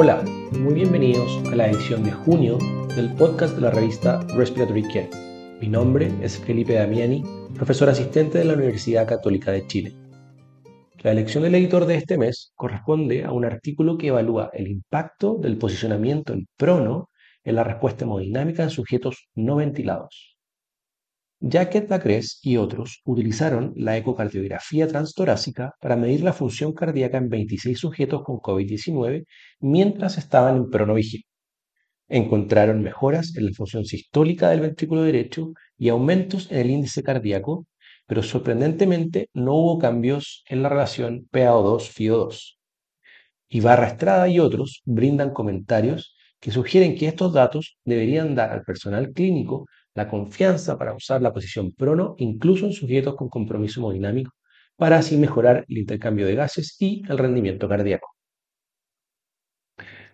Hola, muy bienvenidos a la edición de junio del podcast de la revista Respiratory Care. Mi nombre es Felipe Damiani, profesor asistente de la Universidad Católica de Chile. La elección del editor de este mes corresponde a un artículo que evalúa el impacto del posicionamiento en prono en la respuesta hemodinámica en sujetos no ventilados. Jacket Lacres y otros utilizaron la ecocardiografía transtorácica para medir la función cardíaca en 26 sujetos con COVID-19 mientras estaban en pronovigil. Encontraron mejoras en la función sistólica del ventrículo derecho y aumentos en el índice cardíaco, pero sorprendentemente no hubo cambios en la relación PaO2-FiO2. Ibarra Estrada y otros brindan comentarios que sugieren que estos datos deberían dar al personal clínico la confianza para usar la posición prono incluso en sujetos con compromiso hemodinámico, para así mejorar el intercambio de gases y el rendimiento cardíaco.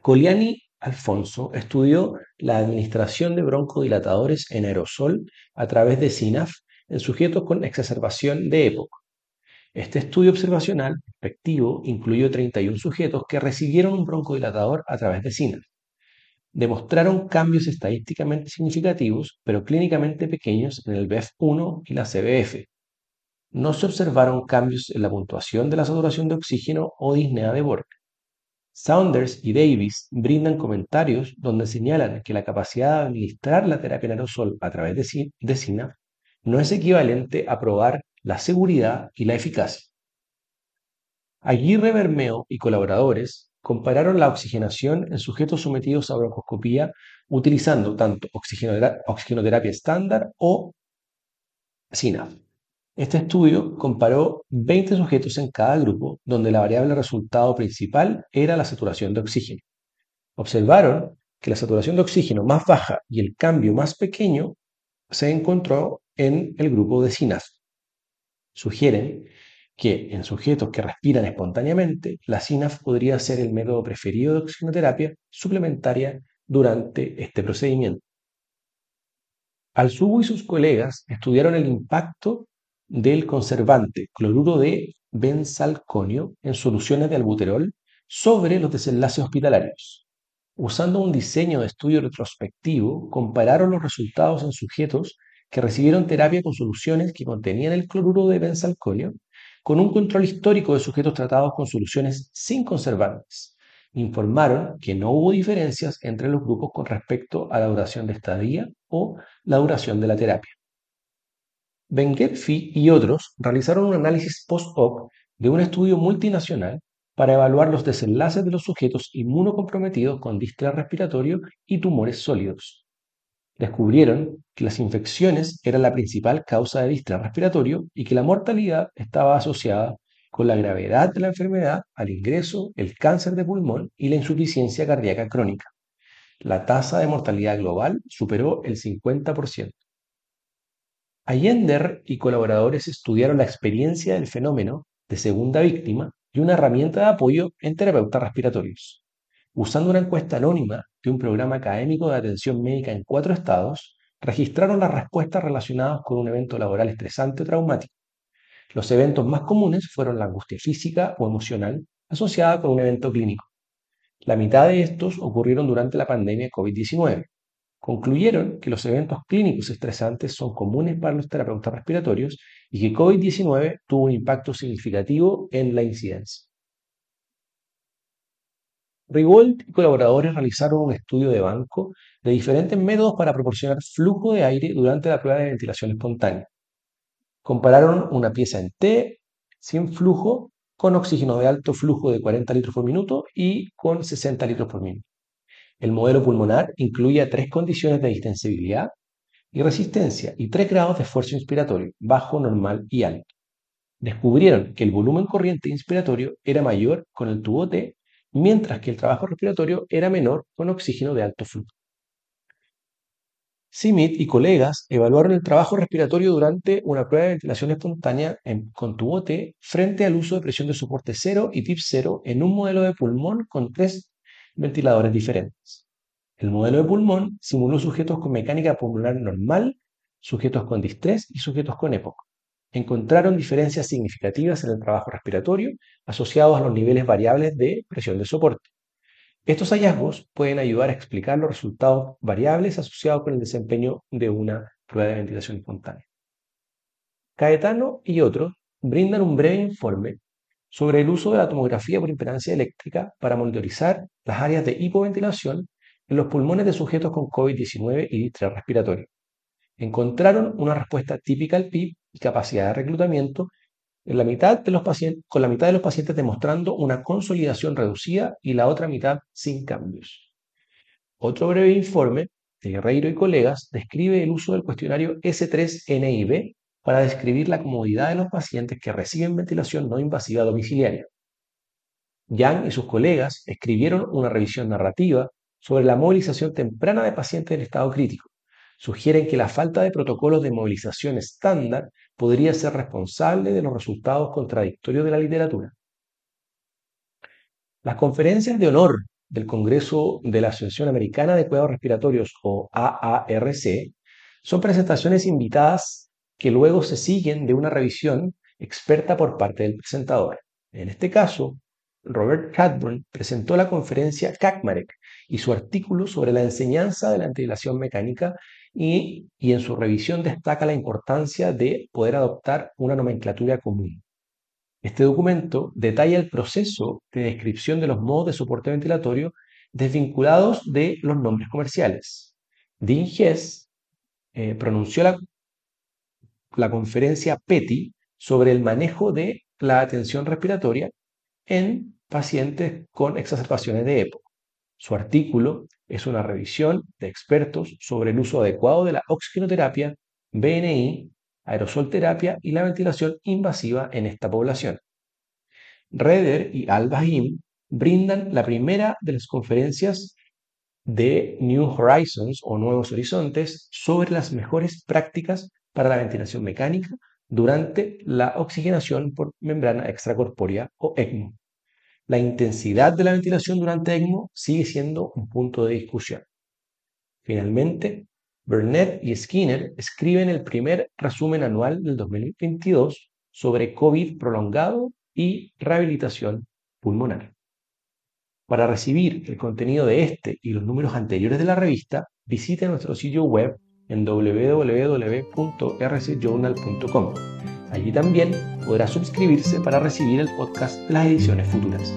Coliani Alfonso estudió la administración de broncodilatadores en aerosol a través de SINAF en sujetos con exacerbación de EPOC. Este estudio observacional efectivo incluyó 31 sujetos que recibieron un broncodilatador a través de SINAF demostraron cambios estadísticamente significativos, pero clínicamente pequeños en el BEF1 y la CBF. No se observaron cambios en la puntuación de la saturación de oxígeno o disnea de Borg. Saunders y Davis brindan comentarios donde señalan que la capacidad de administrar la terapia en aerosol a través de, SINAF no es equivalente a probar la seguridad y la eficacia. Aguirre Bermeo y colaboradores compararon la oxigenación en sujetos sometidos a broncoscopía utilizando tanto oxigenoterapia estándar o SINAF. Este estudio comparó 20 sujetos en cada grupo, donde la variable resultado principal era la saturación de oxígeno. Observaron que la saturación de oxígeno más baja y el cambio más pequeño se encontró en el grupo de SINAF. Sugieren que en sujetos que respiran espontáneamente, la SINAF podría ser el método preferido de oxigenoterapia suplementaria durante este procedimiento. Alzubo y sus colegas estudiaron el impacto del conservante cloruro de benzalconio en soluciones de albuterol sobre los desenlaces hospitalarios. Usando un diseño de estudio retrospectivo, compararon los resultados en sujetos que recibieron terapia con soluciones que contenían el cloruro de benzalconio con un control histórico de sujetos tratados con soluciones sin conservantes. Informaron que no hubo diferencias entre los grupos con respecto a la duración de estadía o la duración de la terapia. Benguerfi y otros realizaron un análisis post-hoc de un estudio multinacional para evaluar los desenlaces de los sujetos inmunocomprometidos con distrés respiratorio y tumores sólidos descubrieron que las infecciones eran la principal causa de distrés respiratorio y que la mortalidad estaba asociada con la gravedad de la enfermedad al ingreso, el cáncer de pulmón y la insuficiencia cardíaca crónica. La tasa de mortalidad global superó el 50%. Allender y colaboradores estudiaron la experiencia del fenómeno de segunda víctima y una herramienta de apoyo en terapeutas respiratorios. Usando una encuesta anónima de un programa académico de atención médica en cuatro estados, registraron las respuestas relacionadas con un evento laboral estresante o traumático. Los eventos más comunes fueron la angustia física o emocional asociada con un evento clínico. La mitad de estos ocurrieron durante la pandemia COVID-19. Concluyeron que los eventos clínicos estresantes son comunes para los terapeutas respiratorios y que COVID-19 tuvo un impacto significativo en la incidencia. Rigold y colaboradores realizaron un estudio de banco de diferentes métodos para proporcionar flujo de aire durante la prueba de ventilación espontánea. Compararon una pieza en T sin flujo con oxígeno de alto flujo de 40 litros por minuto y con 60 litros por minuto. El modelo pulmonar incluía tres condiciones de distensibilidad y resistencia y tres grados de esfuerzo inspiratorio, bajo, normal y alto. Descubrieron que el volumen corriente inspiratorio era mayor con el tubo T mientras que el trabajo respiratorio era menor con oxígeno de alto flujo. Simit y colegas evaluaron el trabajo respiratorio durante una prueba de ventilación espontánea en, con tubo T frente al uso de presión de soporte cero y tip 0 en un modelo de pulmón con tres ventiladores diferentes. El modelo de pulmón simuló sujetos con mecánica pulmonar normal, sujetos con distrés y sujetos con EPOC encontraron diferencias significativas en el trabajo respiratorio asociados a los niveles variables de presión de soporte. Estos hallazgos pueden ayudar a explicar los resultados variables asociados con el desempeño de una prueba de ventilación espontánea. Caetano y otros brindan un breve informe sobre el uso de la tomografía por impedancia eléctrica para monitorizar las áreas de hipoventilación en los pulmones de sujetos con COVID-19 y distrés respiratorio. Encontraron una respuesta típica al PIB y capacidad de reclutamiento con la mitad de los pacientes demostrando una consolidación reducida y la otra mitad sin cambios. Otro breve informe de Guerreiro y colegas describe el uso del cuestionario S3-NIB para describir la comodidad de los pacientes que reciben ventilación no invasiva domiciliaria. Yang y sus colegas escribieron una revisión narrativa sobre la movilización temprana de pacientes en estado crítico. Sugieren que la falta de protocolos de movilización estándar podría ser responsable de los resultados contradictorios de la literatura. Las conferencias de honor del Congreso de la Asociación Americana de Cuidados Respiratorios o AARC son presentaciones invitadas que luego se siguen de una revisión experta por parte del presentador. En este caso, Robert Cadburn presentó la conferencia CACMAREC y su artículo sobre la enseñanza de la ventilación mecánica y, y en su revisión destaca la importancia de poder adoptar una nomenclatura común. Este documento detalla el proceso de descripción de los modos de soporte ventilatorio desvinculados de los nombres comerciales. Dean Hess eh, pronunció la, la conferencia PETI sobre el manejo de la atención respiratoria en pacientes con exacerbaciones de EPO. Su artículo es una revisión de expertos sobre el uso adecuado de la oxigenoterapia, BNI, aerosol terapia y la ventilación invasiva en esta población. Reder y Al-Bahim brindan la primera de las conferencias de New Horizons o Nuevos Horizontes sobre las mejores prácticas para la ventilación mecánica durante la oxigenación por membrana extracorpórea o ECMO la intensidad de la ventilación durante ECMO sigue siendo un punto de discusión. Finalmente, Burnett y Skinner escriben el primer resumen anual del 2022 sobre COVID prolongado y rehabilitación pulmonar. Para recibir el contenido de este y los números anteriores de la revista, visite nuestro sitio web en www.rcjournal.com Allí también podrá suscribirse para recibir el podcast las ediciones futuras.